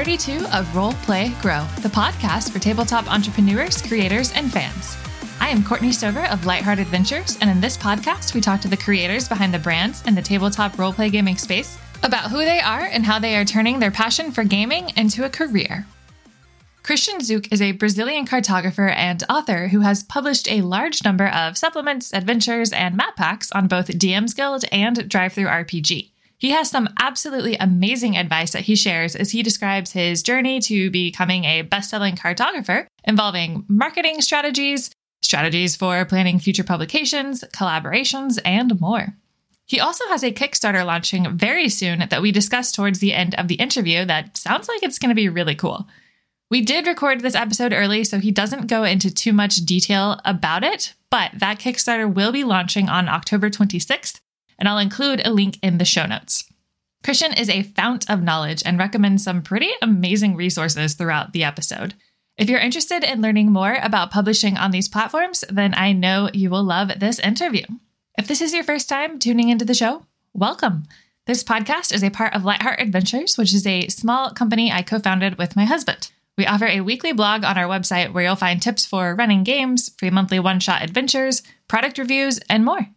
32 of Role Play Grow, the podcast for tabletop entrepreneurs, creators, and fans. I am Courtney Stover of Lightheart Adventures, and in this podcast, we talk to the creators behind the brands in the tabletop roleplay gaming space about who they are and how they are turning their passion for gaming into a career. Christian Zeuch is a Brazilian cartographer and author who has published a large number of supplements, adventures, and map packs on both DM's Guild and DriveThruRPG. He has some absolutely amazing advice that he shares as he describes his journey to becoming a best selling cartographer involving marketing strategies, strategies for planning future publications, collaborations, and more. He also has a Kickstarter launching very soon that we discussed towards the end of the interview that sounds like it's going to be really cool. We did record this episode early, so he doesn't go into too much detail about it, but that Kickstarter will be launching on October 26th, and I'll include a link in the show notes. Christian is a fount of knowledge and recommends some pretty amazing resources throughout the episode. If you're interested in learning more about publishing on these platforms, then I know you will love this interview. If this is your first time tuning into the show, welcome. This podcast is a part of Lightheart Adventures, which is a small company I co founded with my husband. We offer a weekly blog on our website where you'll find tips for running games, free monthly one shot adventures, product reviews, and more.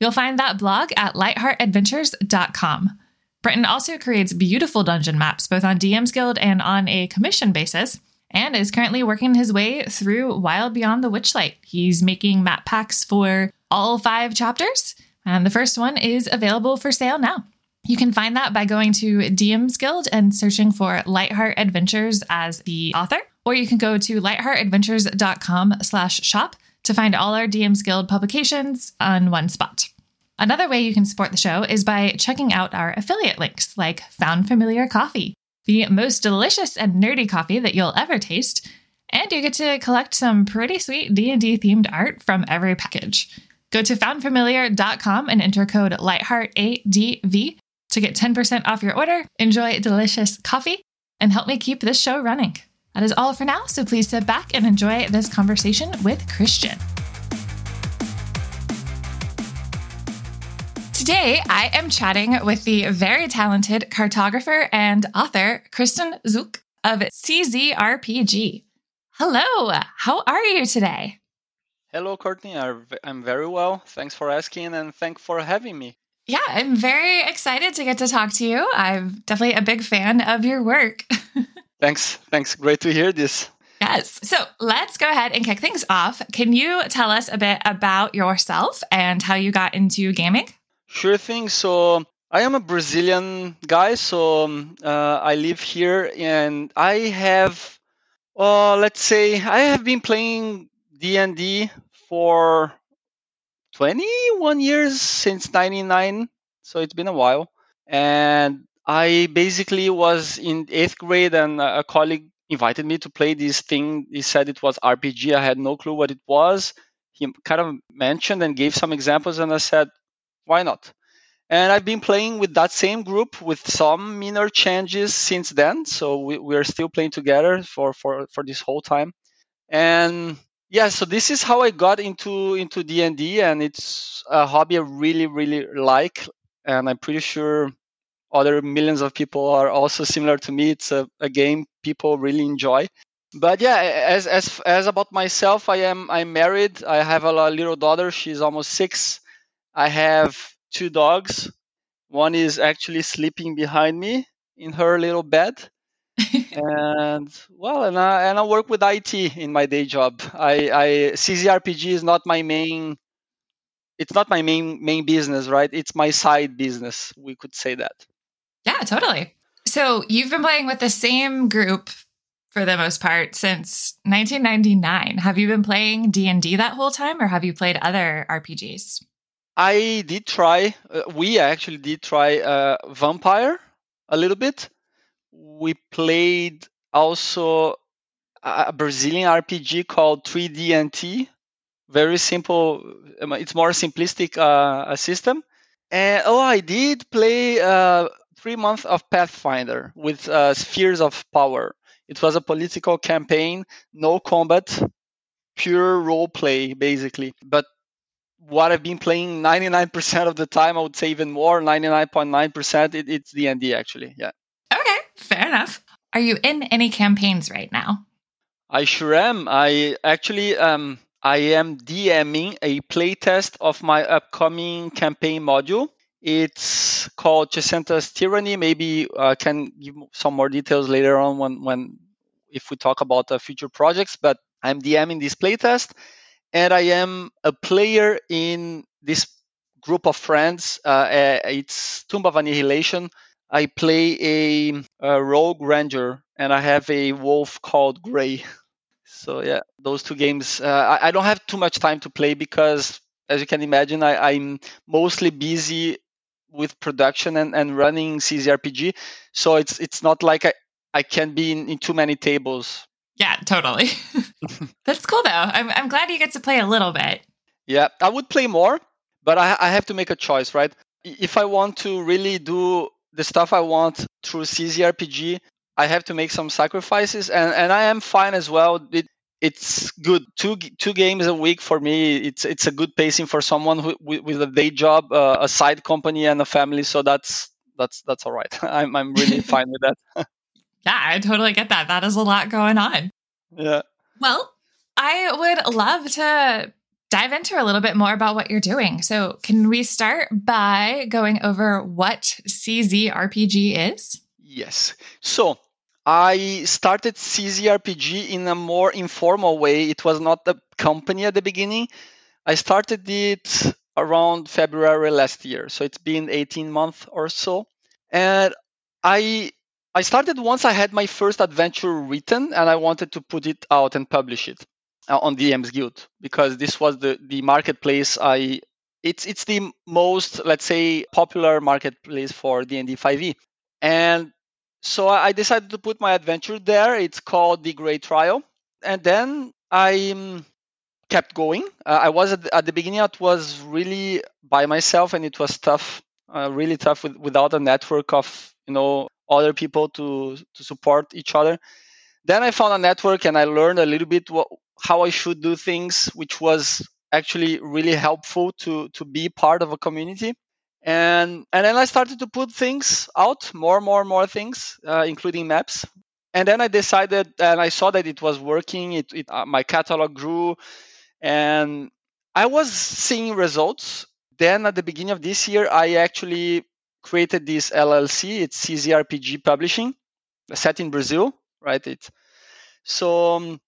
You'll find that blog at lightheartadventures.com. Britton also creates beautiful dungeon maps both on DM's Guild and on a commission basis, and is currently working his way through Wild Beyond the Witchlight. He's making map packs for all five chapters, and the first one is available for sale now. You can find that by going to DM's Guild and searching for Lightheart Adventures as the author, or you can go to lightheartadventures.com slash shop to find all our DM's Guild publications on one spot. Another way you can support the show is by checking out our affiliate links like Found Familiar Coffee, the most delicious and nerdy coffee that you'll ever taste, and you get to collect some pretty sweet D&D themed art from every package. Go to foundfamiliar.com and enter code lightheartadv to get 10% off your order, enjoy delicious coffee, and help me keep this show running. That is all for now, so please sit back and enjoy this conversation with Christian. Today, I am chatting with the very talented cartographer and author, Christian Zeuch of CZRPG. Hello, how are you today? Hello, Courtney. I'm very well. Thanks for asking and thanks for having me. Yeah, I'm very excited to get to talk to you. I'm definitely a big fan of your work. thanks. Thanks. Great to hear this. Yes. So let's go ahead and kick things off. Can you tell us a bit about yourself and how you got into gaming? Sure thing. So I am a Brazilian guy. So um, uh, I live here and I have, uh, let's say, I have been playing D&D for 21 years since 99 so it's been a while and i basically was in eighth grade and a colleague invited me to play this thing. He said it was rpg i had no clue what it was. He kind of mentioned and gave some examples and i said why not? And i've been playing with that same group with some minor changes since then. So we, we are still playing together for, for, for this whole time. And yeah so this is how i got into into d&d and it's a hobby i really really like. And i'm pretty sure other millions of people are also similar to me it's a, a game people really enjoy but yeah as as as about myself i am i'm married i have a little daughter she's almost six i have two dogs one is actually sleeping behind me in her little bed and well, and I, and I work with IT in my day job. I, I CZRPG is not my main. It's not my main main business, right? It's my side business. We could say that. Yeah, totally. So you've been playing with the same group for the most part since 1999. Have you been playing D and D that whole time, or have you played other RPGs? I did try. Uh, we actually did try uh, Vampire a little bit we played also a Brazilian RPG called 3D&T. Very simple. It's more simplistic uh, system. And oh, I did play uh, three months of Pathfinder with uh, Spheres of Power. It was a political campaign, no combat, pure role play basically. But what I've been playing 99% of the time, I would say even more, 99.9%, it, it's D&D actually. Yeah. Okay, fair enough. Are you in any campaigns right now? I sure am. I actually um I am DMing a playtest of my upcoming campaign module. It's called Chessenta's Tyranny. Maybe I uh, can give some more details later on when when if we talk about future projects. But I'm DMing this playtest, and I am a player in this group of friends. Uh it's Tomb of Annihilation. I play a, a rogue ranger, and I have a wolf called Gray. So yeah, those two games. Uh, I, I, don't have too much time to play because, as you can imagine, I, am mostly busy with production and, and running CZRPG. So it's it's not like I, I can be in, in too many tables. Yeah, totally. That's cool though. I'm I'm glad you get to play a little bit. Yeah, I would play more, but I I have to make a choice, right? If I want to really do the stuff I want through CZRPG, I have to make some sacrifices, and, and I am fine as well. It, it's good. Two two games a week for me. It's it's a good pacing for someone who, with, with a day job, uh, a side company, and a family. So that's that's that's all right. I'm I'm really fine with that. yeah, I totally get that. That is a lot going on. Yeah. Well, I would love to dive into a little bit more about what you're doing. So, can we start by going over what CZRPG is? Yes. So, I started CZRPG in a more informal way. It was not a company at the beginning. I started it around February last year. So it's been 18 months or so. And I I started once I had my first adventure written and I wanted to put it out and publish it uh, on DM's Guild because this was the the marketplace I it's it's the most let's say popular marketplace for D&D 5e. And so I decided to put my adventure there. It's called The Great Trial. And then I um, kept going. Uh, I was at, at, the beginning, it was really by myself and it was tough, uh, really tough with, without a network of, you know, other people to, to support each other. Then I found a network and I learned a little bit what, how I should do things, which was actually really helpful to, to be part of a community and and then I started to put things out, more, more, more things, uh, including maps. And then I decided, and I saw that it was working. It, it uh, my catalog grew, and I was seeing results. Then at the beginning of this year, I actually created this LLC. It's CZRPG Publishing, set in Brazil, right? It so um,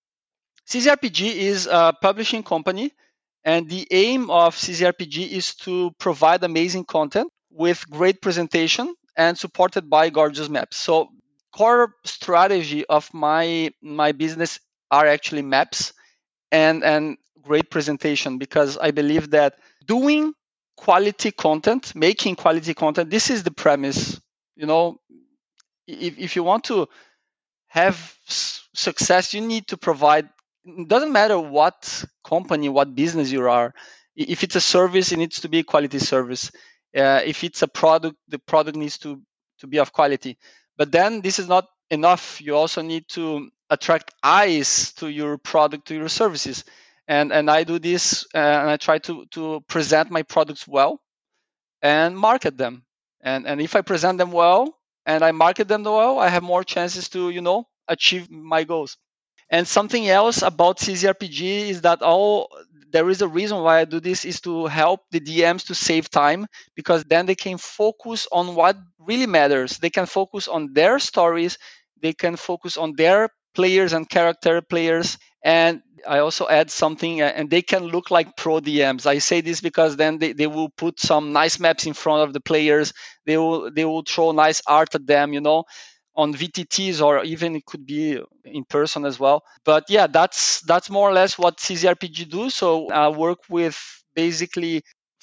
CZRPG is a publishing company and the aim of CZRPG is to provide amazing content with great presentation and supported by gorgeous maps. So core strategy of my my business are actually maps and and great presentation because I believe that doing quality content, making quality content, this is the premise. You know, if if you want to have success, you need to provide doesn't matter what company, what business you are. If it's a service, it needs to be a quality service. Uh, if it's a product, the product needs to to be of quality. But then this is not enough. You also need to attract eyes to your product, to your services. And and I do this, uh, and I try to to present my products well, and market them. And and if I present them well and I market them well, I have more chances to you know achieve my goals. And something else about CZRPG is that all there is a reason why I do this is to help the DMs to save time because then they can focus on what really matters. They can focus on their stories, they can focus on their players and character players and I also add something, uh, and they can look like pro DMs. I say this because then they, they will put some nice maps in front of the players. They will they will throw nice art at them, you know on VTTs or even it could be in person as well. But yeah, that's that's more or less what CZRPG do. So I work with basically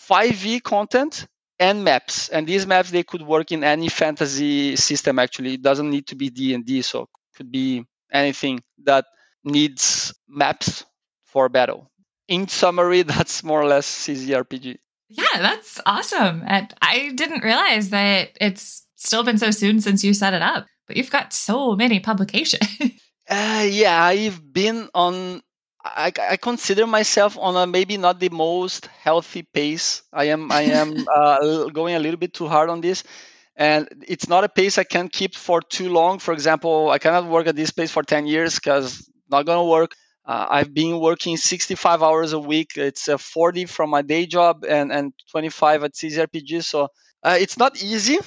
5e content and maps, and these maps they could work in any fantasy system. Actually, it doesn't need to be D and D, so it could be anything that needs maps for battle. In summary, that's more or less CZRPG. Yeah, that's awesome. And I didn't realize that it's still been so soon since you set it up but you've got so many publications. uh, yeah, I've been on. I, I, consider myself on a maybe not the most healthy pace. I am I am uh, going a little bit too hard on this. and it's not a pace I can keep for too long. For example, I cannot work at this pace for 10 years because not going to work. Uh, I've been working 65 hours a week. It's uh, 40 from my day job and, and 25 at CZRPG. So uh, it's not easy,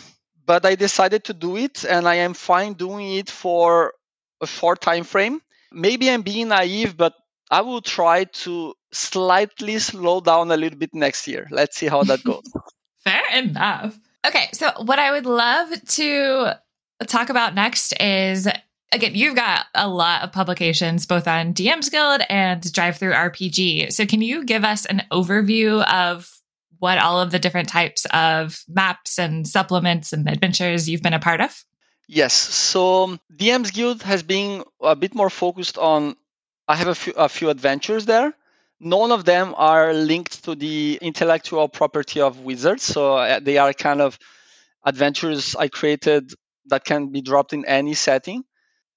but I decided to do it, and I am fine doing it for a short time frame. Maybe I'm being naive, but I will try to slightly slow down a little bit next year. Let's see how that goes. Fair enough. Okay, so what I would love to talk about next is again, you've got a lot of publications both on DM's Guild and DriveThruRPG. So can you give us an overview of what all of the different types of maps and supplements and adventures you've been a part of? Yes. So DM's Guild has been a bit more focused on I have a few, a few adventures there. None of them are linked to the intellectual property of Wizards. So uh, they are kind of adventures I created that can be dropped in any setting.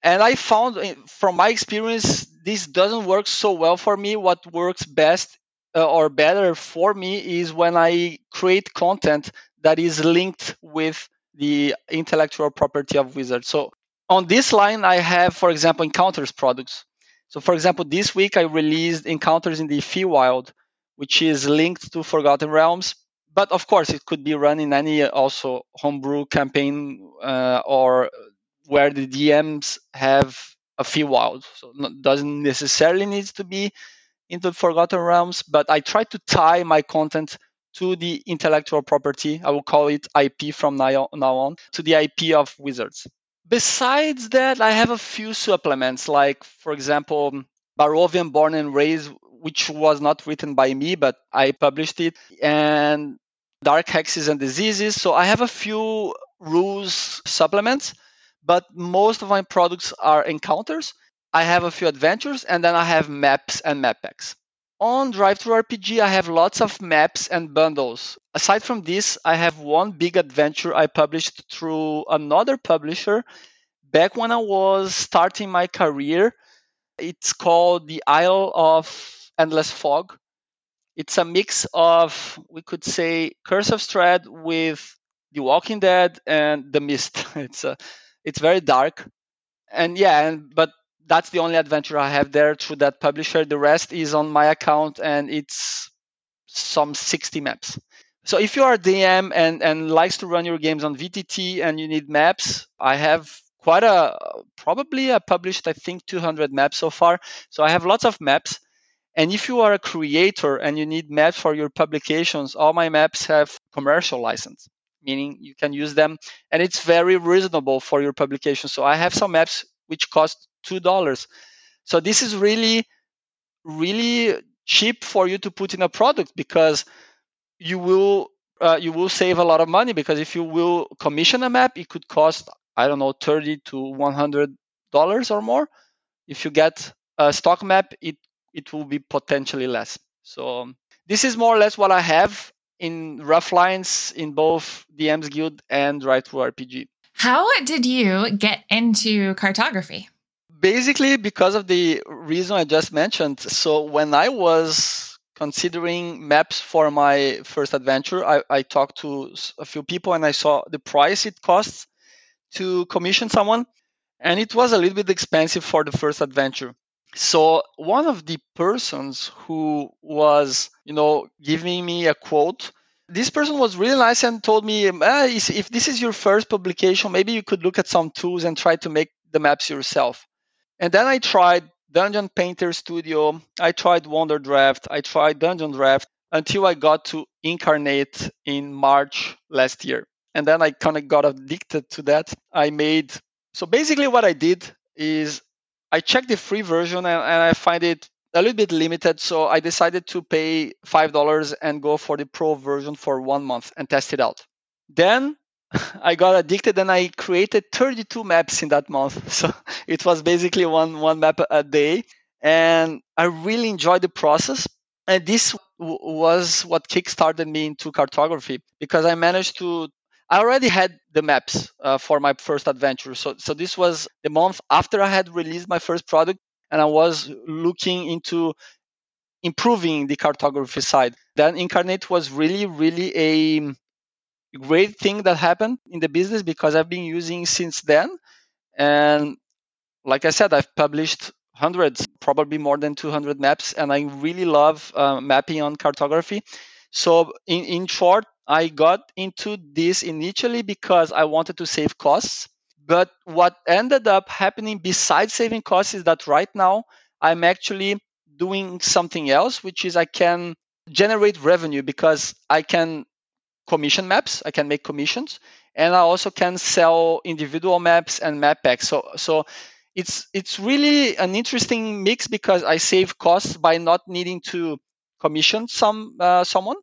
And I found uh, from my experience, this doesn't work so well for me. What works best uh, or better for me is when I create content that is linked with the intellectual property of Wizards. So on this line, I have, for example, encounters products. So, for example, this week I released Encounters in the Feywild, which is linked to Forgotten Realms. But of course, it could be run in any also homebrew campaign uh, or where the DMs have a Feywild. So, it doesn't necessarily need to be into the Forgotten Realms, but I try to tie my content to the intellectual property. I will call it IP from now on to the IP of Wizards. Besides that, I have a few supplements, like, for example, Barovian Born and Raised, which was not written by me, but I published it, and Dark Hexes and Diseases. So I have a few rules supplements, but most of my products are encounters. I have a few adventures, and then I have maps and map packs. On DriveThruRPG, I have lots of maps and bundles. Aside from this, I have one big adventure I published through another publisher back when I was starting my career. It's called The Isle of Endless Fog. It's a mix of, we could say, Curse of Strahd with The Walking Dead and The Mist. It's a, it's very dark, and yeah, and but that's the only adventure I have there through that publisher. The rest is on my account, and it's some 60 maps. So if you are DM and, and likes to run your games on VTT and you need maps, I have quite a probably I published I think 200 maps so far. So I have lots of maps. And if you are a creator and you need maps for your publications, all my maps have commercial license, meaning you can use them and it's very reasonable for your publication. So I have some maps which cost two dollars. So this is really, really cheap for you to put in a product because you will uh, you will save a lot of money because if you will commission a map, it could cost I don't know thirty to one hundred dollars or more. If you get a stock map, it it will be potentially less. So this is more or less what I have in rough lines in both DM's Guild and DriveThruRPG. How did you get into cartography? Basically, because of the reason I just mentioned. So when I was considering maps for my first adventure, I, I talked to a few people and I saw the price it costs to commission someone, and it was a little bit expensive for the first adventure. So one of the persons who was, you know, giving me a quote, this person was really nice and told me, ah, if this is your first publication, maybe you could look at some tools and try to make the maps yourself. And then I tried Dungeon Painter Studio. I tried Wonderdraft. I tried Dungeondraft until I got to Inkarnate in March last year. And then I kind of got addicted to that. I made so basically what I did is I checked the free version and, and I find it a little bit limited. So I decided to pay $5 and go for the pro version for one month and test it out. Then I got addicted and I created 32 maps in that month. So it was basically one one map a day, and I really enjoyed the process. And this w- was what kickstarted me into cartography because I managed to. I already had the maps uh, for my first adventure. So so this was the month after I had released my first product, and I was looking into improving the cartography side. Then Inkarnate was really really a great thing that happened in the business because I've been using since then. And like I said, I've published hundreds, probably more than 200 maps, and I really love uh, mapping on cartography. So, in, in short, I got into this initially because I wanted to save costs. But what ended up happening besides saving costs is that right now I'm actually doing something else, which is I can generate revenue because I can commission maps, I can make commissions, and I also can sell individual maps and map packs. So so it's it's really an interesting mix because I save costs by not needing to commission some uh, someone,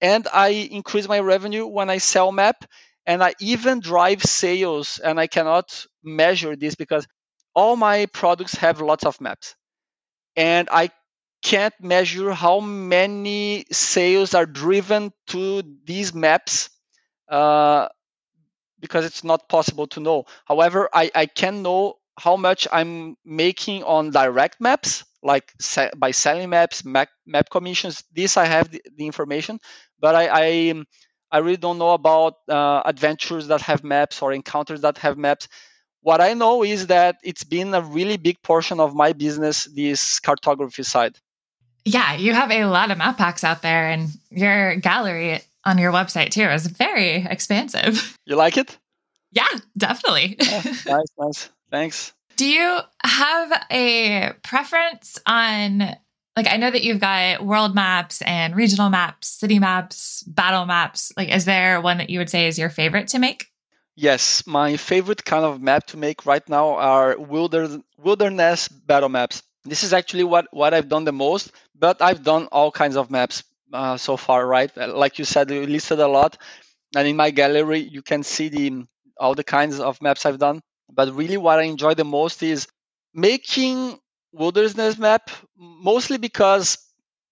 and I increase my revenue when I sell map, and I even drive sales. And I cannot measure this because all my products have lots of maps, and I can't measure how many sales are driven to these maps uh, because it's not possible to know. However, I, I can know how much I'm making on direct maps, like se- by selling maps, map, map commissions. This I have the, the information, but I, I, I really don't know about uh, adventures that have maps or encounters that have maps. What I know is that it's been a really big portion of my business, this cartography side. Yeah, you have a lot of map packs out there, and your gallery on your website too is very expansive. You like it? Yeah, definitely. Oh, nice, nice. Thanks. Do you have a preference on like I know that you've got world maps and regional maps, city maps, battle maps. Like is there one that you would say is your favorite to make? Yes, my favorite kind of map to make right now are wilderness battle maps. This is actually what, what I've done the most, but I've done all kinds of maps uh, so far, right? Like you said, you listed a lot. And in my gallery, you can see the all the kinds of maps I've done. But really, what I enjoy the most is making wilderness map, mostly because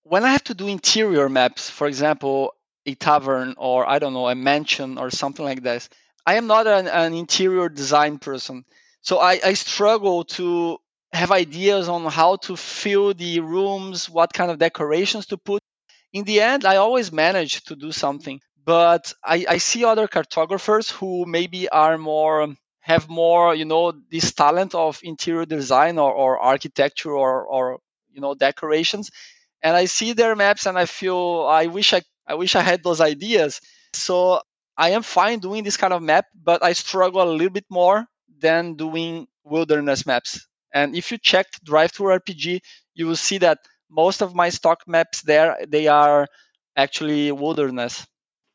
when I have to do interior maps, for example, a tavern or I don't know, a mansion or something like this, I am not an, an interior design person. So I, I struggle to have ideas on how to fill the rooms, what kind of decorations to put. In the end, I always manage to do something, but I, I see other cartographers who maybe are more have more, you know, this talent of interior design or, or architecture or, or you know decorations, and I see their maps and I feel I wish I I wish I had those ideas. So I am fine doing this kind of map, but I struggle a little bit more than doing wilderness maps. And if you check DriveThru RPG, you will see that most of my stock maps there they are actually wilderness.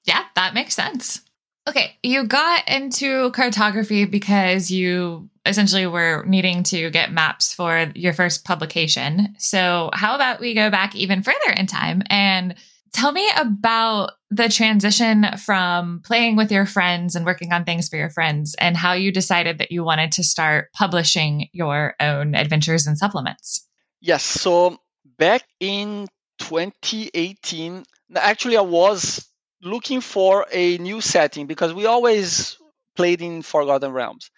Yeah, that makes sense. Okay, you got into cartography because you essentially were needing to get maps for your first publication. So, how about we go back even further in time and Tell me about the transition from playing with your friends and working on things for your friends and how you decided that you wanted to start publishing your own adventures and supplements. Yes. So back in 2018, actually, I was looking for a new setting because we always played in Forgotten Realms.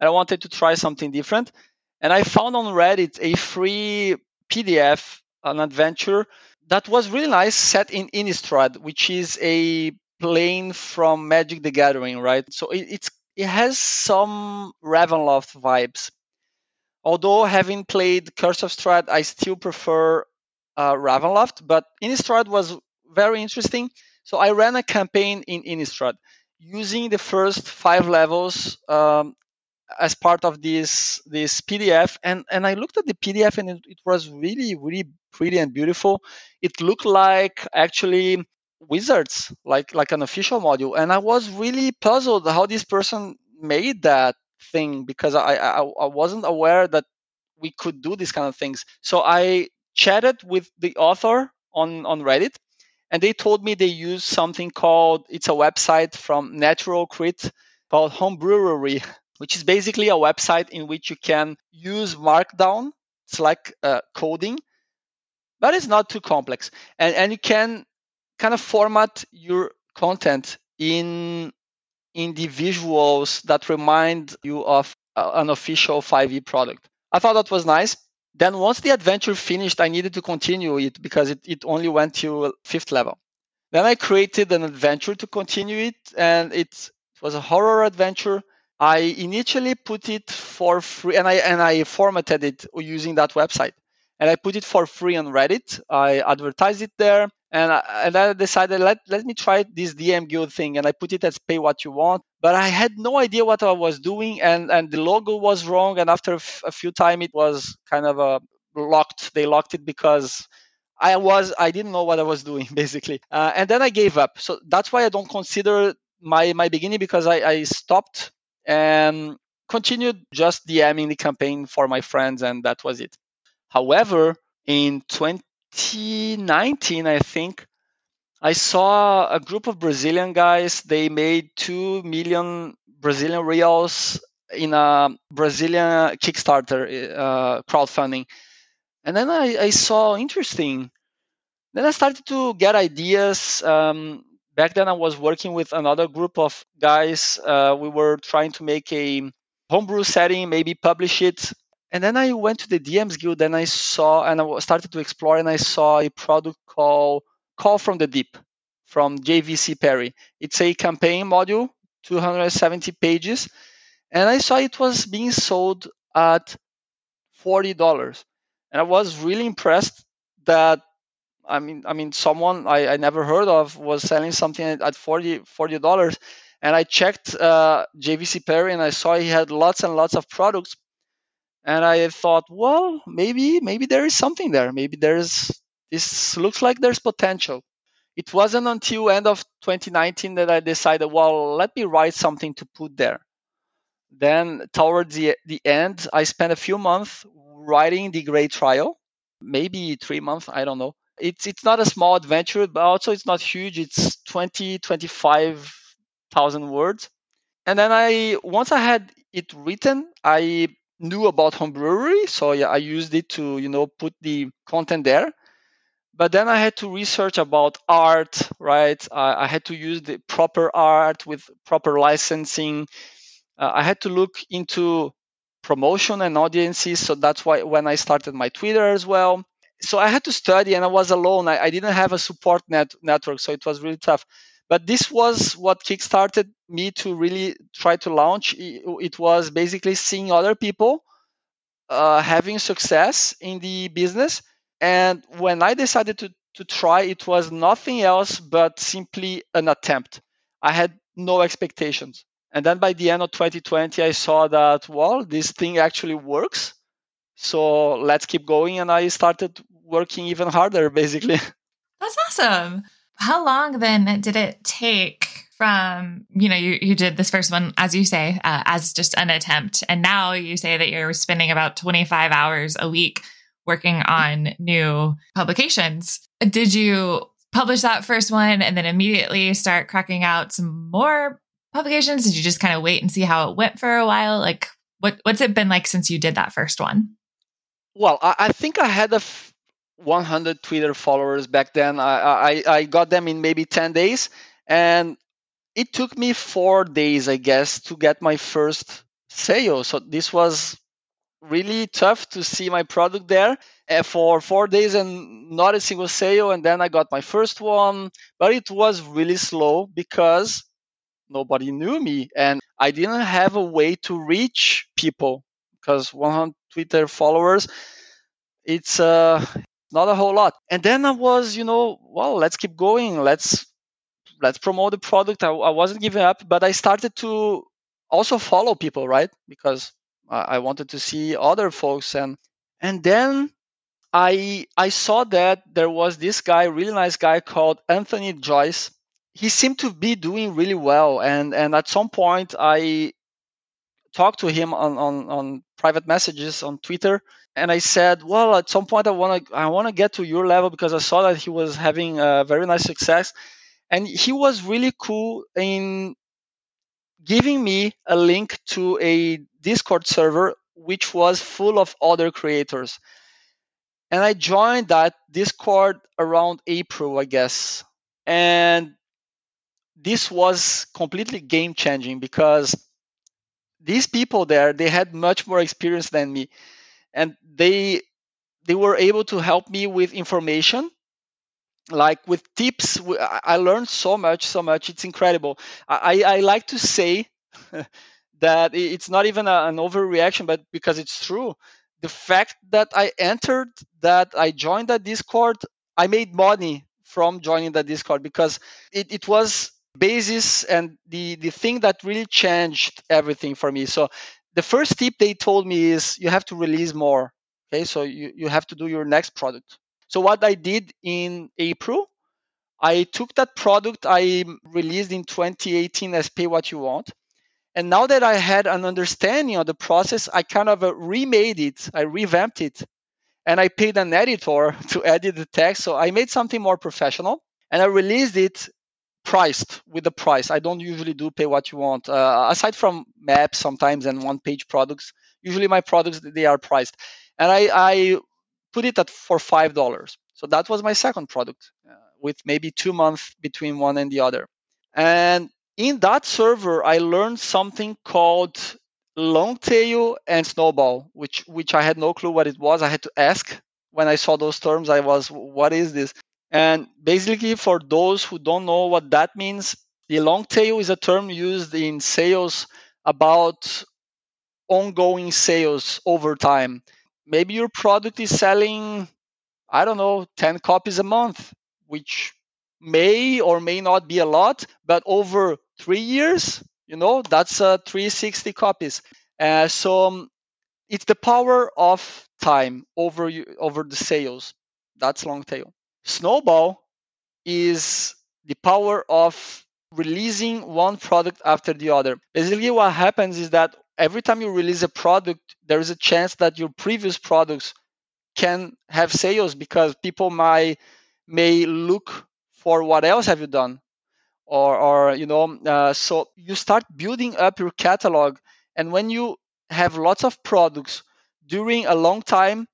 And I wanted to try something different. And I found on Reddit a free PDF, an adventure that was really nice set in Innistrad, which is a plane from Magic the Gathering, right? So it, it's it has some Ravenloft vibes. Although having played Curse of Strahd, I still prefer uh, Ravenloft, but Innistrad was very interesting. So I ran a campaign in Innistrad using the first five levels um, as part of this this PDF, and and I looked at the PDF and it, it was really really pretty and beautiful. It looked like actually wizards, like like an official module, and I was really puzzled how this person made that thing because I, I, I wasn't aware that we could do these kind of things. So I chatted with the author on on Reddit, and they told me they use something called it's a website from Naturalcrit called Homebrewery, which is basically a website in which you can use Markdown. It's like uh, coding, but it's not too complex. And, and you can kind of format your content in, in the visuals that remind you of an official 5e product. I thought that was nice. Then once the adventure finished, I needed to continue it because it, it only went to fifth level. Then I created an adventure to continue it, and it was a horror adventure. I initially put it for free, and I and I formatted it using that website, and I put it for free on Reddit. I advertised it there, and I, and I decided let let me try this DM Guild thing, and I put it as pay what you want. But I had no idea what I was doing, and and the logo was wrong. And after a, few time, it was kind of a locked. They locked it because I was I didn't know what I was doing basically, uh, and then I gave up. So that's why I don't consider my my beginning because I, I stopped and continued just DMing the campaign for my friends, and that was it. However, in 2019, I think I saw a group of Brazilian guys. They made two million Brazilian reals in a Brazilian Kickstarter uh, crowdfunding, and then I, I, saw interesting. Then I started to get ideas. Um, back then I was working with another group of guys. Uh, we were trying to make a homebrew setting, maybe publish it. And then I went to the DMs Guild and I saw and I started to explore and I saw a product called Call from the Deep from JVC Parry. It's a campaign module, 270 pages, and I saw it was being sold at $40. And I was really impressed that I mean, I mean, someone I, I never heard of was selling something at 40 dollars, and I checked uh, JVC Parry and I saw he had lots and lots of products, and I thought, well, maybe maybe there is something there. Maybe there's this looks like there's potential. It wasn't until end of 2019 that I decided, well, let me write something to put there. Then towards the the end, I spent a few months writing the Great Trial, maybe three months, I don't know it's it's not a small adventure, but also it's not huge. It's 20, 25,000 words. And then I once I had it written, I knew about homebrewery, so yeah, I used it to you know put the content there. But then I had to research about art, right? I, had to use the proper art with proper licensing. Uh, I had to look into promotion and audiences, so that's why when I started my Twitter as well so I had to study and I was alone. I, I didn't have a support net, network, so it was really tough. But this was what kickstarted me to really try to launch. It, was basically seeing other people uh, having success in the business. And when I decided to, to try, it was nothing else but simply an attempt. I had no expectations. And then by the end of 2020, I saw that, well, this thing actually works. So let's keep going. And I started working even harder, basically. That's awesome. How long then did it take from, you know, you, you did this first one, as you say, uh, as just an attempt. And now you say that you're spending about 25 hours a week working on new publications. Did you publish that first one and then immediately start cracking out some more publications? Did you just kind of wait and see how it went for a while? Like, what, what's it been like since you did that first one? Well, I, I think I had a 100 Twitter followers back then. I, I, I got them in maybe 10 days, and it took me four days, I guess, to get my first sale. So this was really tough to see my product there uh, for four days and not a single sale. And then I got my first one, but it was really slow because nobody knew me and I didn't have a way to reach people because 100 Twitter followers, it's uh, not a whole lot. And then I was, you know, well, let's keep going. Let's let's promote the product. I, I wasn't giving up, but I started to also follow people, right? Because I, I wanted to see other folks, and and then I I saw that there was this guy, really nice guy called Anthony Joyce. He seemed to be doing really well, and and at some point I talked to him on on, on private messages on Twitter, and I said, well, at some point I want to I want to get to your level because I saw that he was having a very nice success, and he was really cool in giving me a link to a Discord server which was full of other creators. And I joined that Discord around April, I guess. And this was completely game changing because these people there they had much more experience than me. And they they were able to help me with information like with tips. I learned so much so much. It's incredible. I, I like to say that it's not even a, an overreaction but because it's true. The fact that i entered that i joined that discord i made money from joining the discord because it, it was basis and the the thing that really changed everything for me so the first tip they told me is you have to release more okay so you, you have to do your next product so what I did in April, I took that product I released in 2018 as Pay What You Want. And now that I had an understanding of the process, I kind of uh, remade it, I revamped it, and I paid an editor to edit the text. So I made something more professional and I released it priced with the price. I don't usually do pay what you want. Uh, aside from maps sometimes and one page products, usually my products they are priced. And I, I put it at for five dollars. So that was my second product, uh, with maybe two months between one and the other. And in that server, I learned something called long tail and Snowball, which which I had no clue what it was. I had to ask when I saw those terms. I was, what is this? And basically, for those who don't know what that means, the long tail is a term used in sales about ongoing sales over time maybe your product is selling, I don't know, 10 copies a month, which may or may not be a lot, but over three years, you know, that's uh, 360 copies. Uh, so um, it's the power of time over over the sales. That's long tail. Snowball is the power of releasing one product after the other. Basically, what happens is that every time you release a product, there is a chance that your previous products can have sales because people might may look for what else have you done or or you know uh, so you start building up your catalog and when you have lots of products during a long time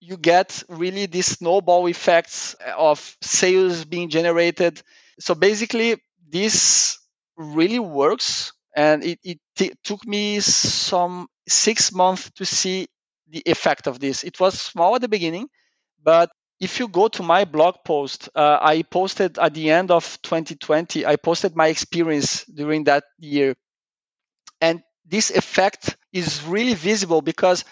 you get really these snowball effects of sales being generated so basically this really works and it, it t- took me some six months to see the effect of this. It was small at the beginning, but if you go to my blog post, uh, I posted at the end of 2020, I posted my experience during that year. And this effect is really visible because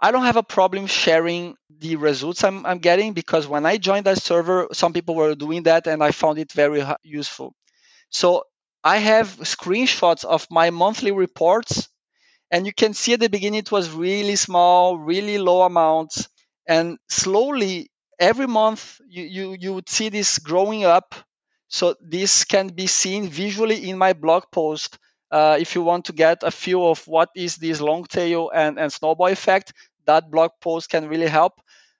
I don't have a problem sharing the results I'm, I'm getting because when I joined that server, some people were doing that and I found it very useful. So I have screenshots of my monthly reports, and you can see at the beginning it was really small, really low amounts, and slowly every month you you, you would see this growing up. So this can be seen visually in my blog post. Uh, if you want to get a feel of what is this long tail and, and snowball effect, that blog post can really help.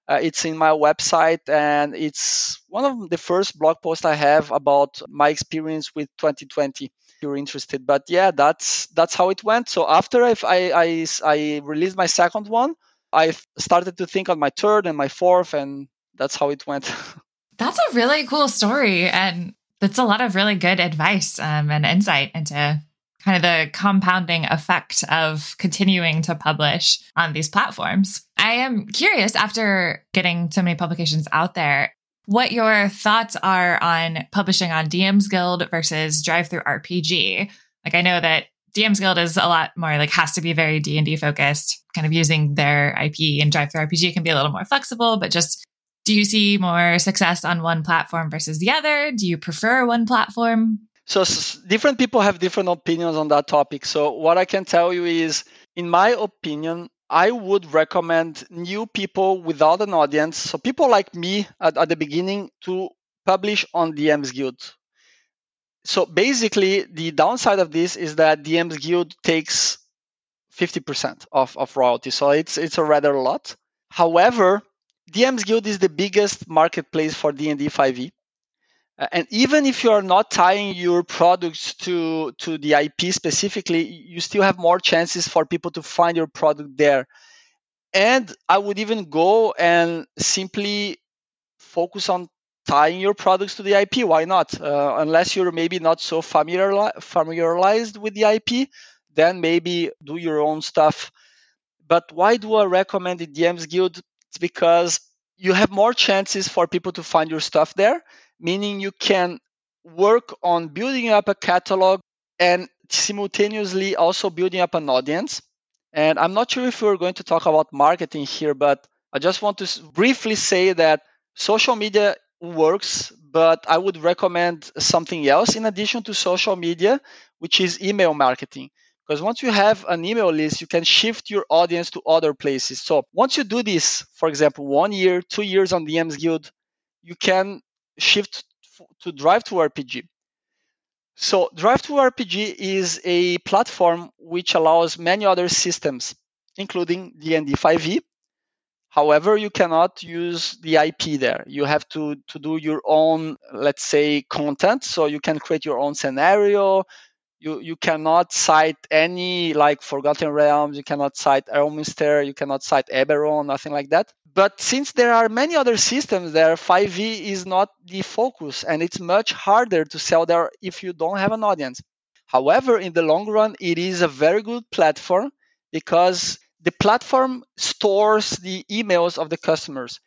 Uh, it's in my website and it's one of the first blog posts I have about my experience with 2020. If you're interested, but yeah, that's that's how it went. So after I I, I released my second one, I started to think on my third and my fourth, and that's how it went. That's a really cool story, and that's a lot of really good advice um, and insight into kind of the compounding effect of continuing to publish on these platforms. I am curious after getting so many publications out there, what your thoughts are on publishing on DM's Guild versus DriveThruRPG. Like I know that DM's Guild is a lot more like has to be very D&D focused, kind of using their IP and DriveThruRPG can be a little more flexible, but just do you see more success on one platform versus the other? Do you prefer one platform? So different people have different opinions on that topic. So what I can tell you is, in my opinion, I would recommend new people without an audience, so people like me at, at the beginning, to publish on DM's Guild. So basically, the downside of this is that DM's Guild takes 50% of, of royalty, so it's it's a rather lot. However, DM's Guild is the biggest marketplace for D&D 5e. Uh, and even if you are not tying your products to to the ip specifically you still have more chances for people to find your product there. And i would even go and simply focus on tying your products to the ip why not? Uh, unless you're maybe not so familiar familiarized with the ip then maybe do your own stuff. But why do i recommend the dms guild? It's because you have more chances for people to find your stuff there, meaning you can work on building up a catalog and simultaneously also building up an audience. And I'm not sure if we're going to talk about marketing here, but I just want to briefly say that social media works, but I would recommend something else in addition to social media, which is email marketing. Because once you have an email list, you can shift your audience to other places. So once you do this, for example, one year, two years on DMs Guild, you can shift to DriveThruRPG. So DriveThruRPG is a platform which allows many other systems, including D&D 5e. However, you cannot use the IP there. You have to, to do your own, let's say, content. So you can create your own scenario. You, you cannot cite any like Forgotten Realms. You cannot cite Elminster. You cannot cite Eberron, nothing like that but since there are many other systems there 5e is not the focus and it's much harder to sell there if you don't have an audience. However in the long run it is a very good platform because the platform stores the emails of the customers.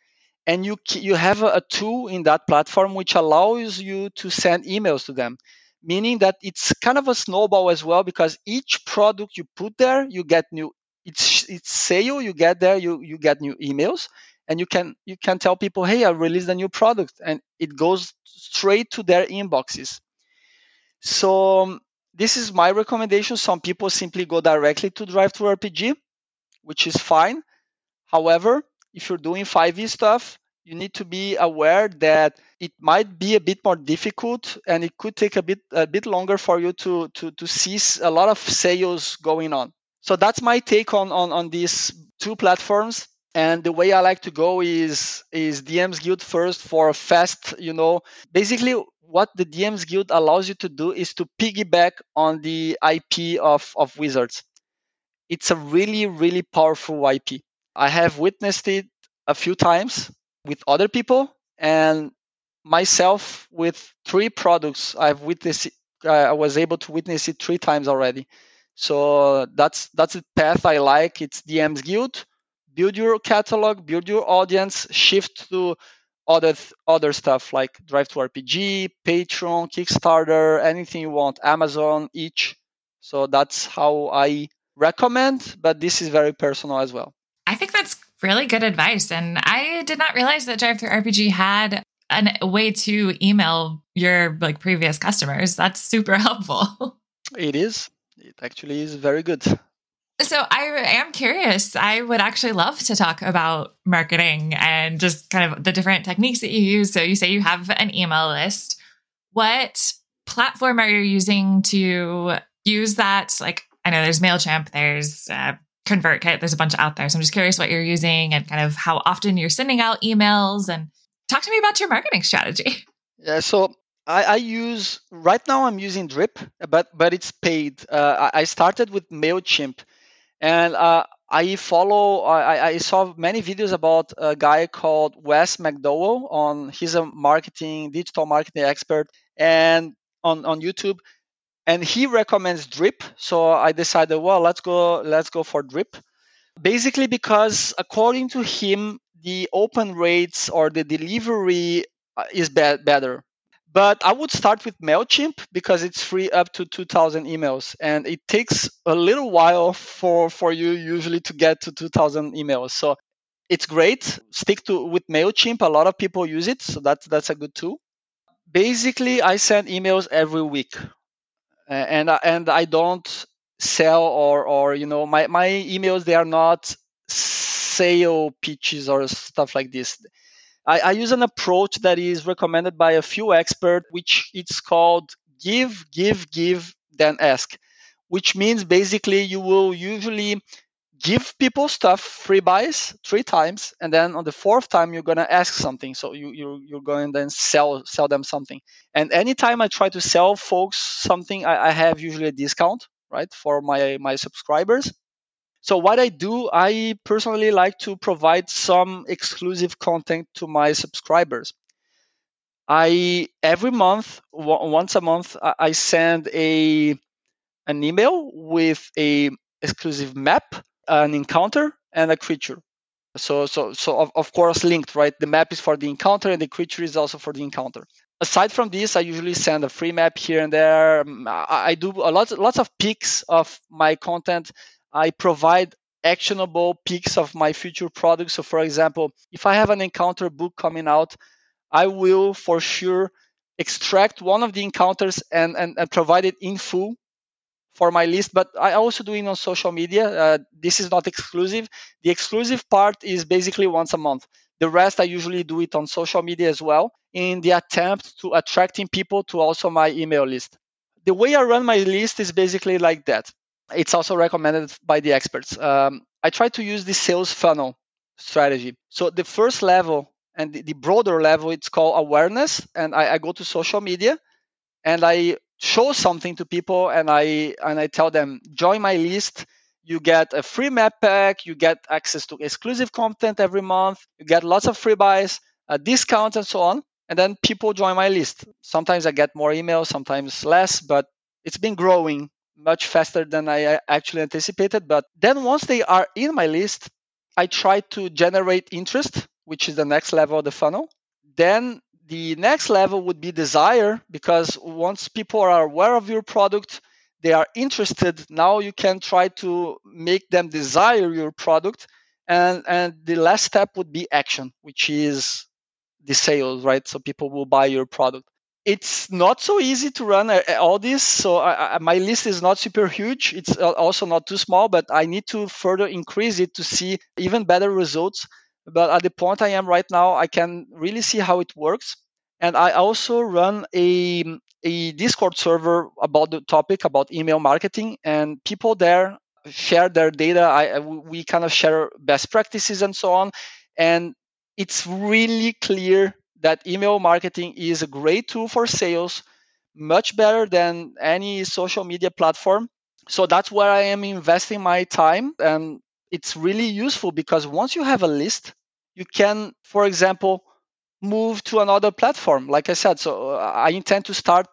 And you you have a tool in that platform which allows you to send emails to them meaning that it's kind of a snowball as well because each product you put there you get new it's it's sale you get there you you get new emails and you can you can tell people hey i released a new product and it goes straight to their inboxes. So um, this is my recommendation. Some people simply go directly to DriveThruRPG which is fine. However if you're doing 5e stuff you need to be aware that it might be a bit more difficult and it could take a bit a bit longer for you to to to see a lot of sales going on so that's my take on, on, on these two platforms. And the way I like to go is is DMs Guild first for fast, you know, basically what the DMs Guild allows you to do is to piggyback on the IP of, of Wizards. It's a really, really powerful IP. I have witnessed it a few times with other people and myself with three products. I've witnessed, I was able to witness it three times already. So that's that's the path I like. It's DM's Guild. Build your catalog, build your audience, shift to other other stuff like DriveThruRPG, Patreon, Kickstarter, anything you want, Amazon, each. So that's how I recommend, but this is very personal as well. I think that's really good advice. And I did not realize that DriveThruRPG had an, a way to email your like previous customers. That's super helpful. It is it actually is very good. So I am curious. I would actually love to talk about marketing and just kind of the different techniques that you use. So you say you have an email list. What platform are you using to use that? Like I know there's Mailchimp, there's uh, ConvertKit, there's a bunch out there. So I'm just curious what you're using and kind of how often you're sending out emails and talk to me about your marketing strategy. Yeah, so I, I, use right now. I'm using Drip, but but it's paid. Uh, I started with Mailchimp, and uh, I follow. I, I saw many videos about a guy called Wes McDowell. On he's a marketing digital marketing expert, and on on YouTube, and he recommends Drip. So I decided, well, let's go let's go for Drip. Basically, because according to him, the open rates or the delivery uh, is be- better but I would start with MailChimp because it's free up to 2000 emails and it takes a little while for, for you usually to get to 2000 emails. So it's great. Stick to with MailChimp. A lot of people use it. So that's, that's a good tool. Basically, I send emails every week and, and I don't sell or, or, you know, my, my emails, they are not sale pitches or stuff like this I, I use an approach that is recommended by a few experts, which it's called give, give, give, then ask, which means basically you will usually give people stuff free buys three times and then on the fourth time you're going to ask something. So you, you you're going to then sell sell them something. And anytime i try to sell folks something I, I have usually a discount right for my my subscribers so what I do, I personally like to provide some exclusive content to my subscribers. I every month, once a month, I send a an email with a exclusive map, an encounter, and a creature. So, so, so of, of course linked, right? The map is for the encounter and the creature is also for the encounter. Aside from this, I usually send a free map here and there. Mm, I, I do a lot, lots of pics of my content. I provide actionable pics of my future products. So, for example, if I have an encounter book coming out, I will for sure extract one of the encounters and, and, and provide it in full for my list, but I also do it on social media. Uh, this is not exclusive. The exclusive part is basically once a month. The rest I usually do it on social media as well in the attempt to attracting people to also my email list. The way I run my list is basically like that. It's also recommended by the experts. Um, I try to use the sales funnel strategy. So the first level and the, the broader level, it's called awareness. And I, I go to social media and I show something to people and I and I tell them join my list. You get a free map pack, you get access to exclusive content every month, you get lots of free buys, a discount and so on. And then people join my list. Sometimes I get more emails, sometimes less, but it's been growing much faster than I actually anticipated. But then once they are in my list, I try to generate interest, which is the next level of the funnel. Then the next level would be desire because once people are aware of your product they are interested now you can try to make them desire your product and and the last step would be action which is the sales right so people will buy your product it's not so easy to run uh, all this so I, I, my list is not super huge it's also not too small but i need to further increase it to see even better results but at the point I am right now, I can really see how it works. And I also run a, a Discord server about the topic about email marketing, and people there share their data. I, we kind of share best practices and so on. And it's really clear that email marketing is a great tool for sales, much better than any social media platform. So that's where I am investing my time. And it's really useful because once you have a list, you can, for example, move to another platform. Like I said, so uh, I intend to start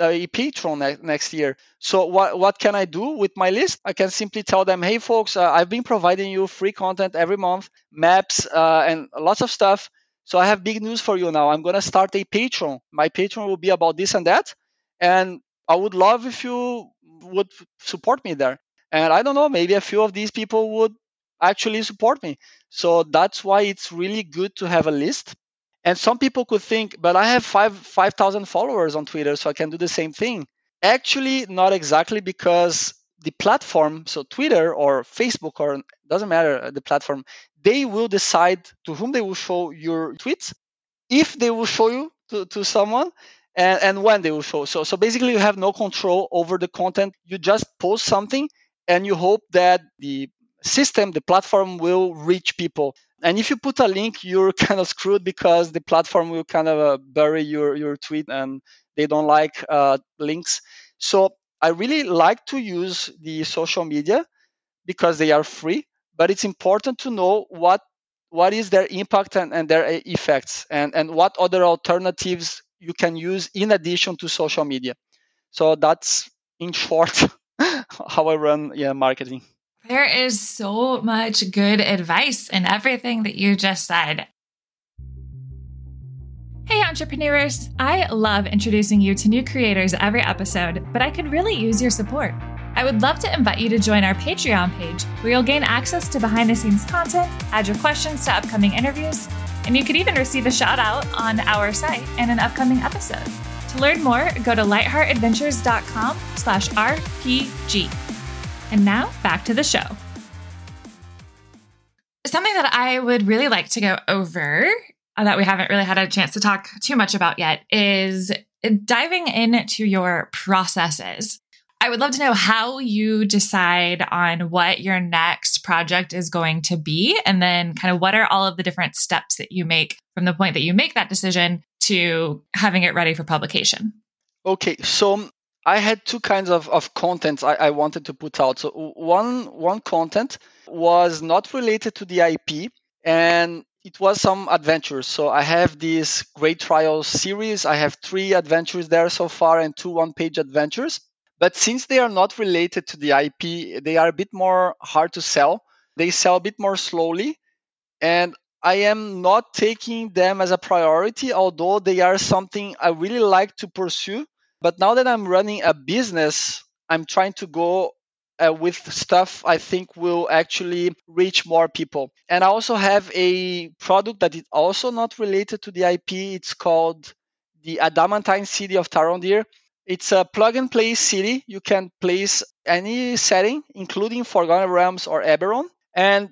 a Patreon ne- next year. So what what can I do with my list? I can simply tell them, hey folks, uh, I've been providing you free content every month, maps uh, and lots of stuff. So I have big news for you now. I'm gonna start a Patreon. My Patreon will be about this and that, and I would love if you would support me there. And I don't know, maybe a few of these people would actually support me. So that's why it's really good to have a list. And some people could think, but I have five five thousand followers on Twitter, so I can do the same thing. Actually, not exactly because the platform, so Twitter or Facebook or doesn't matter the platform, they will decide to whom they will show your tweets, if they will show you to, to someone, and, and when they will show. So so basically you have no control over the content. You just post something and you hope that the system, the platform will reach people. And if you put a link, you're kind of screwed because the platform will kind of uh, bury your, your tweet and they don't like uh, links. So I really like to use the social media because they are free, but it's important to know what what is their impact and, and their eh, effects and, and what other alternatives you can use in addition to social media. So that's in short how I run yeah, marketing. There is so much good advice in everything that you just said. Hey, entrepreneurs! I love introducing you to new creators every episode, but I could really use your support. I would love to invite you to join our Patreon page, where you'll gain access to behind the scenes content, add your questions to upcoming interviews, and you could even receive a shout out on our site in an upcoming episode. To learn more, go to lightheartadventures.com slash RPG. And now back to the show. Something that I would really like to go over uh, that we haven't really had a chance to talk too much about yet is diving into your processes. I would love to know how you decide on what your next project is going to be, and then kind of what are all of the different steps that you make from the point that you make that decision to having it ready for publication. Okay, so um, I had two kinds of, of content I, I wanted to put out. So one one content was not related to the IP and it was some adventures. So I have this great trials series. I have three adventures there so far and two one-page adventures. But since they are not related to the IP, they are a bit more hard to sell. They sell a bit more slowly. And I am not taking them as a priority, although they are something I really like to pursue. But now that I'm running a business, I'm trying to go uh, with stuff I think will actually reach more people. And I also have a product that is also not related to the IP. It's called the Adamantine City of Tarondir. It's a plug and play city. You can place any setting, including Forgotten Realms or Eberron. And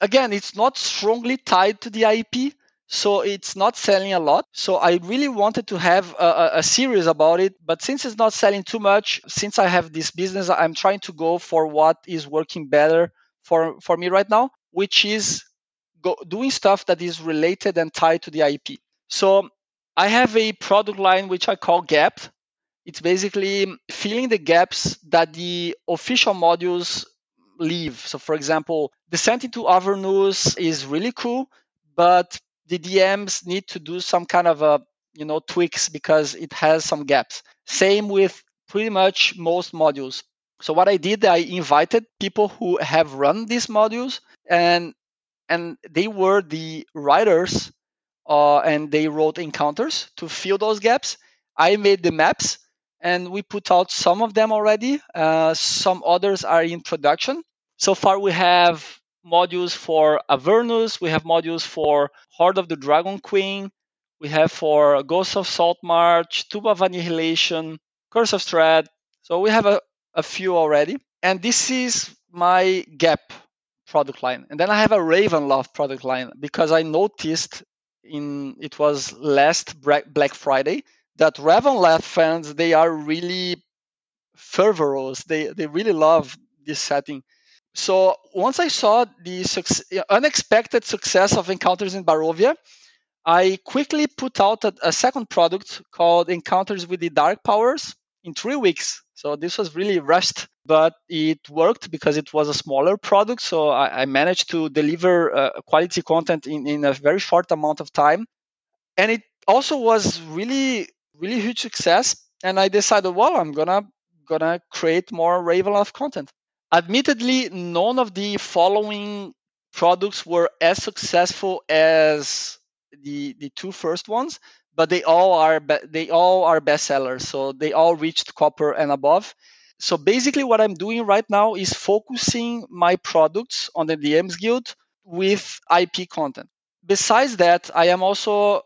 again, it's not strongly tied to the IP, so it's not selling a lot. So I really wanted to have a, a, series about it, but since it's not selling too much, since I have this business, I'm trying to go for what is working better for for me right now, which is go, doing stuff that is related and tied to the IP. So I have a product line which I call Gap. It's basically filling the gaps that the official modules leave. So, for example, Descent into Avernus is really cool, but the DMs need to do some kind of a you know tweaks because it has some gaps. Same with pretty much most modules. So what I did, I invited people who have run these modules and and they were the writers uh, and they wrote encounters to fill those gaps. I made the maps and we put out some of them already. Uh, some others are in production. So far, we have modules for Avernus, we have modules for Hoard of the Dragon Queen, we have for Ghost of Saltmarsh, Tomb of Annihilation, Curse of Strahd. So we have a, a few already. And this is my gap product line. And then I have a Ravenloft product line because I noticed in it was last Black Friday that Ravenloft fans they are really fervorous. They they really love this setting. So once I saw the unexpected success of Encounters in Barovia, I quickly put out a, a, second product called Encounters with the Dark Powers in three weeks. So this was really rushed, but it worked because it was a smaller product. So I, I managed to deliver uh, quality content in, in a very short amount of time. And it also was really, really huge success. And I decided, well, I'm gonna gonna create more Ravenloft content. Admittedly, none of the following products were as successful as the the two first ones, but they all are they all are bestsellers. So they all reached copper and above. So basically, what I'm doing right now is focusing my products on the DMs Guild with IP content. Besides that, I am also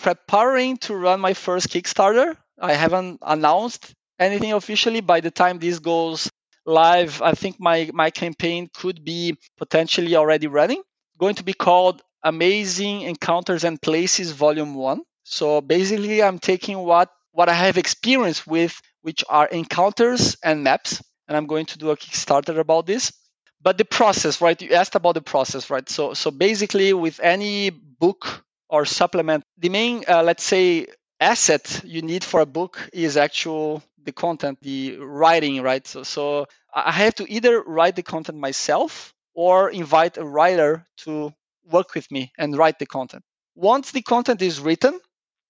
preparing to run my first Kickstarter. I haven't announced anything officially. By the time this goes live. I think my, my campaign could be potentially already running. Going to be called Amazing Encounters and Places Volume 1. So basically, I'm taking what, what I have experience with, which are encounters and maps, and I'm going to do a Kickstarter about this. But the process, right? You asked about the process, right? So, so basically, with any book or supplement, the main, uh, let's say, asset you need for a book is actual the content, the writing, right? So, so I have to either write the content myself or invite a writer to work with me and write the content. Once the content is written,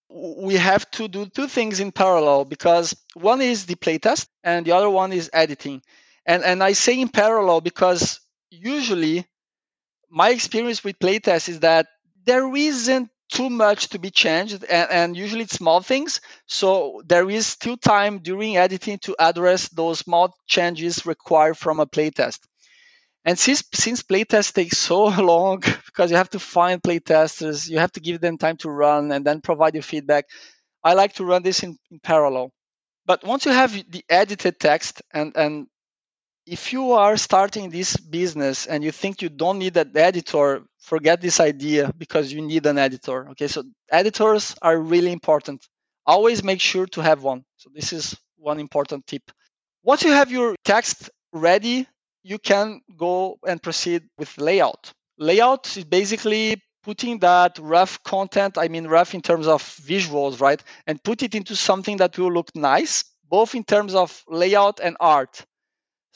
we have to do two things in parallel because one is the playtest and the other one is editing. And and I say in parallel because usually my experience with playtest is that there isn't too much to be changed and, and, usually it's small things. So there is still time during editing to address those small changes required from a playtest. And since since playtest takes so long because you have to find playtesters you have to give them time to run and then provide your feedback i like to run this in, in parallel. But once you have the edited text and and if you are starting this business and you think you don't need an editor, forget this idea because you need an editor. Okay, so editors are really important. Always make sure to have one. So this is one important tip. Once you have your text ready, you can go and proceed with layout. Layout is basically putting that rough content, I mean rough in terms of visuals, right? And put it into something that will look nice, both in terms of layout and art.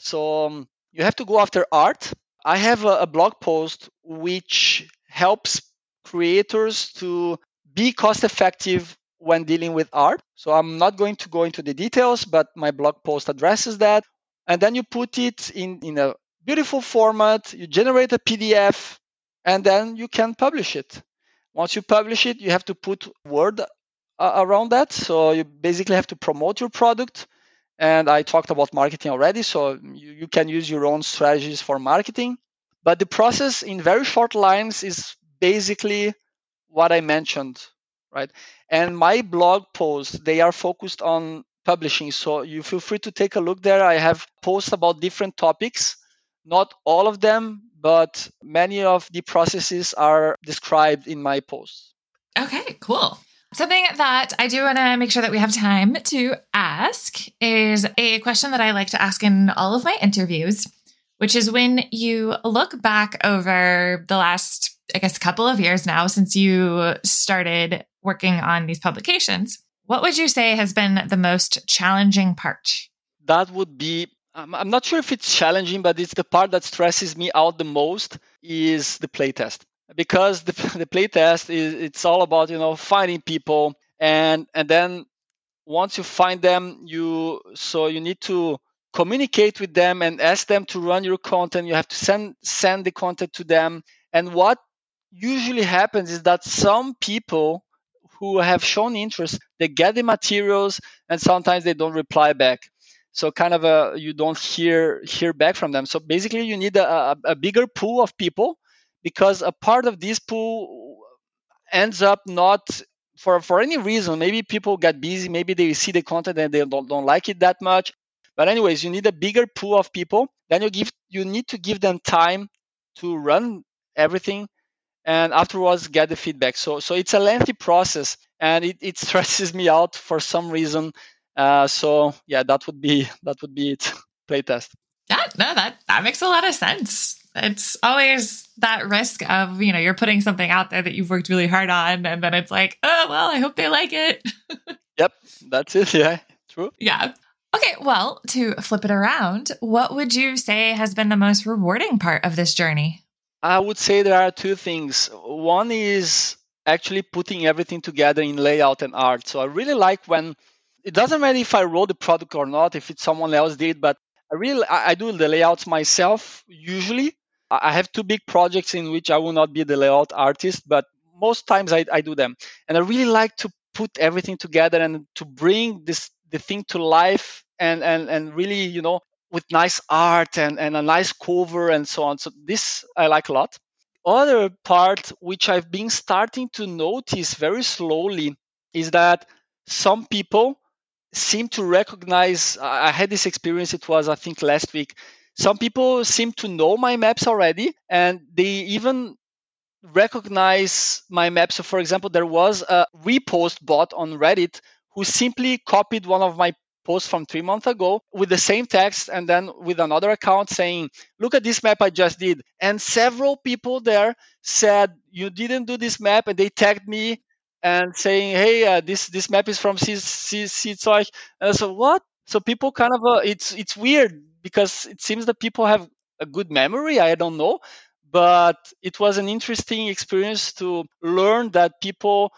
So um, you have to go after art. I have a, a blog post which helps creators to be cost effective when dealing with art. So I'm not going to go into the details, but my blog post addresses that. And then you put it in, in a beautiful format, you generate a PDF, and then you can publish it. Once you publish it, you have to put word uh, around that. So you basically have to promote your product. And I talked about marketing already. So you, you can use your own strategies for marketing. But the process in very short lines is basically what I mentioned, right? And my blog posts, they are focused on publishing. So you feel free to take a look there. I have posts about different topics, not all of them, but many of the processes are described in my posts. Okay, cool. Something that I do want to make sure that we have time to ask is a question that I like to ask in all of my interviews, which is when you look back over the last, I guess, couple of years now since you started working on these publications, what would you say has been the most challenging part? That would be I'm not sure if it's challenging, but it's the part that stresses me out the most is the playtest because the, the playtest is it's all about you know finding people. And and then once you find them you so you need to communicate with them and ask them to run your content. You have to send send the content to them. And what usually happens is that some people who have shown interest they get the materials and sometimes they don't reply back. So kind of a you don't hear hear back from them. So basically you need a, a bigger pool of people because a part of this pool ends up not for for any reason maybe people get busy maybe they see the content and they don't, don't like it that much but anyways you need a bigger pool of people then you give you need to give them time to run everything and afterwards get the feedback so so it's a lengthy process and it, it stresses me out for some reason uh, so yeah, that would be that would be it. Playtest. Yeah, no, that that makes a lot of sense. It's always that risk of you know you're putting something out there that you've worked really hard on, and then it's like, oh well, I hope they like it. yep, that's it. Yeah, true. Yeah. Okay, well, to flip it around, what would you say has been the most rewarding part of this journey? I would say there are two things. One is actually putting everything together in layout and art. So I really like when it doesn't matter if I wrote the product or not, if it's someone else did, but I really I, I do the layouts myself usually. I have two big projects in which I will not be the layout artist, but most times I, I do them. And I really like to put everything together and to bring this the thing to life and and and really, you know, with nice art and, and a nice cover and so on. So this I like a lot. Other part which I've been starting to notice very slowly is that some people seem to recognize i had this experience it was i think last week some people seem to know my maps already and they even recognize my maps so for example there was a repost bot on reddit who simply copied one of my posts from three months ago with the same text and then with another account saying look at this map i just did and several people there said you didn't do this map and they tagged me and saying, "Hey, uh, this this map is from Seedsoy." And so what? So people kind of uh, it's it's weird because it seems that people have a good memory. I don't know, but it was an interesting experience to learn that people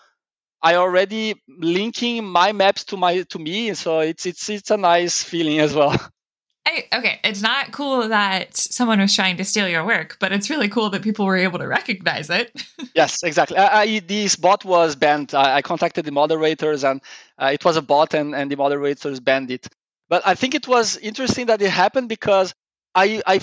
are already linking my maps to my to me. So it's it's it's a nice feeling as well. I, okay, it's not cool that someone was trying to steal your work, but it's really cool that people were able to recognize it. yes, exactly. I, I, this bot was banned. I, contacted the moderators, and uh, it was a bot, and, and the moderators banned it. But I think it was interesting that it happened because I, I,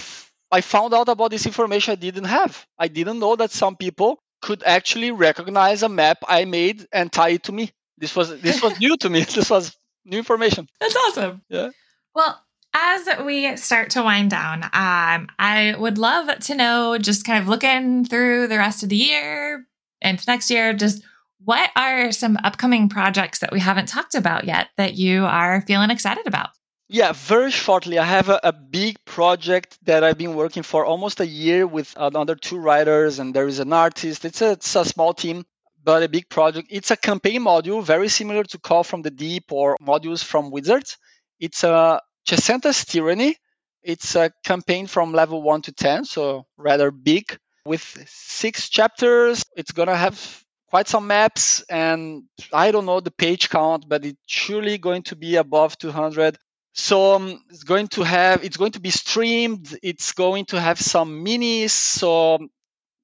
I found out about this information I didn't have. I didn't know that some people could actually recognize a map I made and tie it to me. This was this was new to me. This was new information. That's awesome. Yeah. Well, as we start to wind down, um, I would love to know, just kind of looking through the rest of the year and next year, just what are some upcoming projects that we haven't talked about yet that you are feeling excited about? Yeah, very shortly, I have a, a, big project that I've been working for almost a year with uh, another two writers, and there is an artist. It's a, it's a small team, but a big project. It's a campaign module, very similar to Call from the Deep or modules from Wizards. It's uh, a Chessenta's Tyranny. It's a campaign from level 1 to 10, so rather big, with six chapters. It's going to have quite some maps, and I don't know the page count, but it's surely going to be above 200. So um, it's going to have, it's going to be streamed. It's going to have some minis. So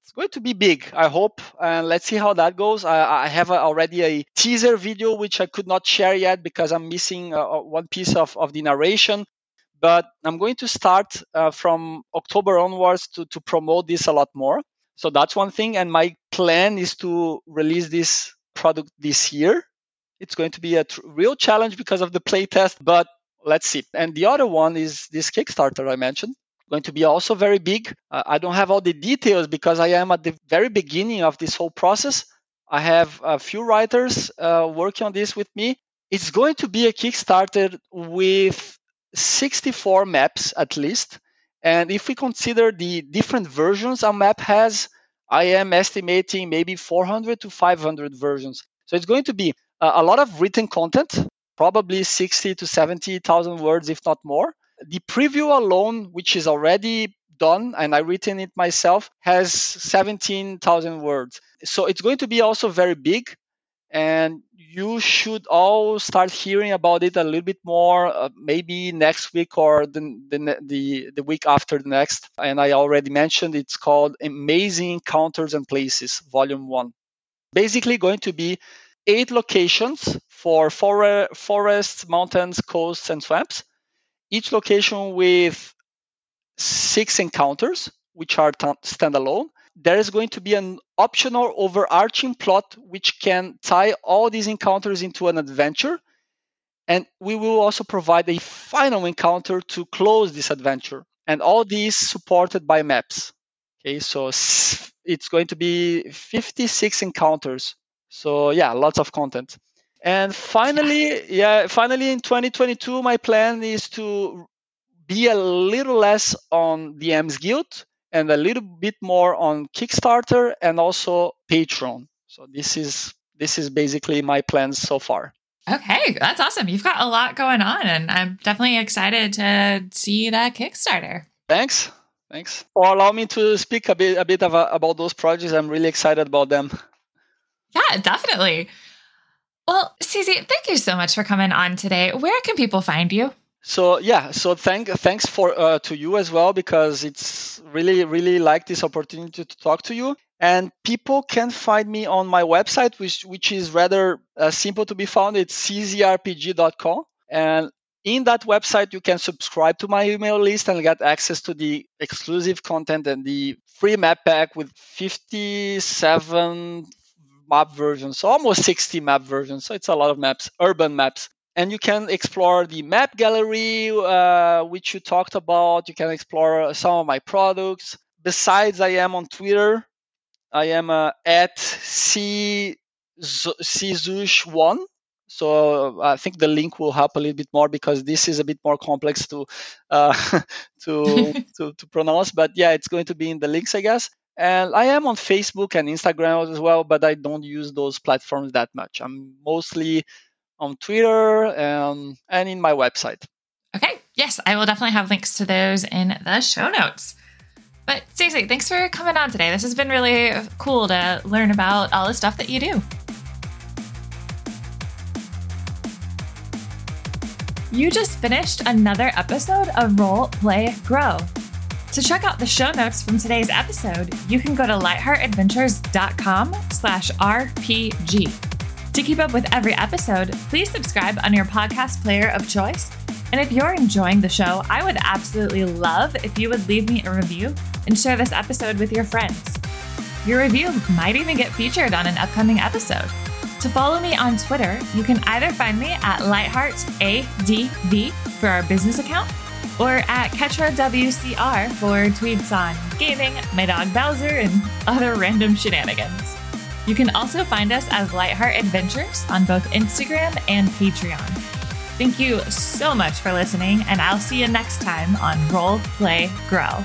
it's going to be big, I hope. And let's see how that goes. I, I have a, already a teaser video, which I could not share yet because I'm missing uh, uh, one piece of, of the narration. But I'm going to start uh, from October onwards to, to promote this a lot more. So that's one thing. And my plan is to release this product this year. It's going to be a tr- real challenge because of the playtest, but let's see. And the other one is this Kickstarter I mentioned going to be also very big. Uh, I don't have all the details because I am at the very beginning of this whole process. I have a few writers uh, working on this with me. It's going to be a Kickstarter with 64 maps at least. And if we consider the different versions a map has, I am estimating maybe 400 to 500 versions. So it's going to be a, a lot of written content, probably 60 to 70,000 words, if not more. The preview alone, which is already done and I written it myself, has 17,000 words. So it's going to be also very big. And you should all start hearing about it a little bit more, uh, maybe next week or the, the, the, the week after the next. And I already mentioned it's called Amazing Encounters and Places, Volume 1. Basically, going to be eight locations for for- forests, mountains, coasts, and swamps each location with six encounters, which are t- standalone. There is going to be an optional overarching plot which can tie all these encounters into an adventure. And we will also provide a final encounter to close this adventure. And all these supported by maps. Okay, so it's going to be 56 encounters. So yeah, lots of content. And finally, yeah, finally in 2022, my plan is to be a little less on DMs Guild and a little bit more on Kickstarter and also Patreon. So this is this is basically my plans so far. Okay, that's awesome. You've got a lot going on, and I'm definitely excited to see that Kickstarter. Thanks, thanks for allowing me to speak a bit a bit of, about those projects. I'm really excited about them. Yeah, definitely. Well, Cici, thank you so much for coming on today. Where can people find you? So yeah, so thank thanks for uh, to you as well because it's really really like this opportunity to talk to you. And people can find me on my website, which which is rather uh, simple to be found. It's czrpg.com, and in that website you can subscribe to my email list and get access to the exclusive content and the free map pack with 57 map versions, so almost 60 map versions. So it's a lot of maps, urban maps. And you can explore the map gallery, uh, which you talked about. You can explore some of my products. Besides, I am on Twitter. I am uh, at C czush1. So I think the link will help a little bit more because this is a bit more complex to uh, to, to to pronounce. But yeah, it's going to be in the links, I guess. And I am on Facebook and Instagram as well, but I don't use those platforms that much. I'm mostly on Twitter and, and in my website. Okay. Yes, I will definitely have links to those in the show notes. But seriously, thanks for coming on today. This has been really cool to learn about all the stuff that you do. You just finished another episode of Role Play, Grow. To check out the show notes from today's episode, you can go to lightheartadventures.com slash RPG. To keep up with every episode, please subscribe on your podcast player of choice. And if you're enjoying the show, I would absolutely love if you would leave me a review and share this episode with your friends. Your review might even get featured on an upcoming episode. To follow me on Twitter, you can either find me at lightheartadv for our business account or at Ketra WCR for tweets on gaming, my dog Bowser, and other random shenanigans. You can also find us as Lightheart Adventures on both Instagram and Patreon. Thank you so much for listening, and I'll see you next time on Roll, Play, Grow.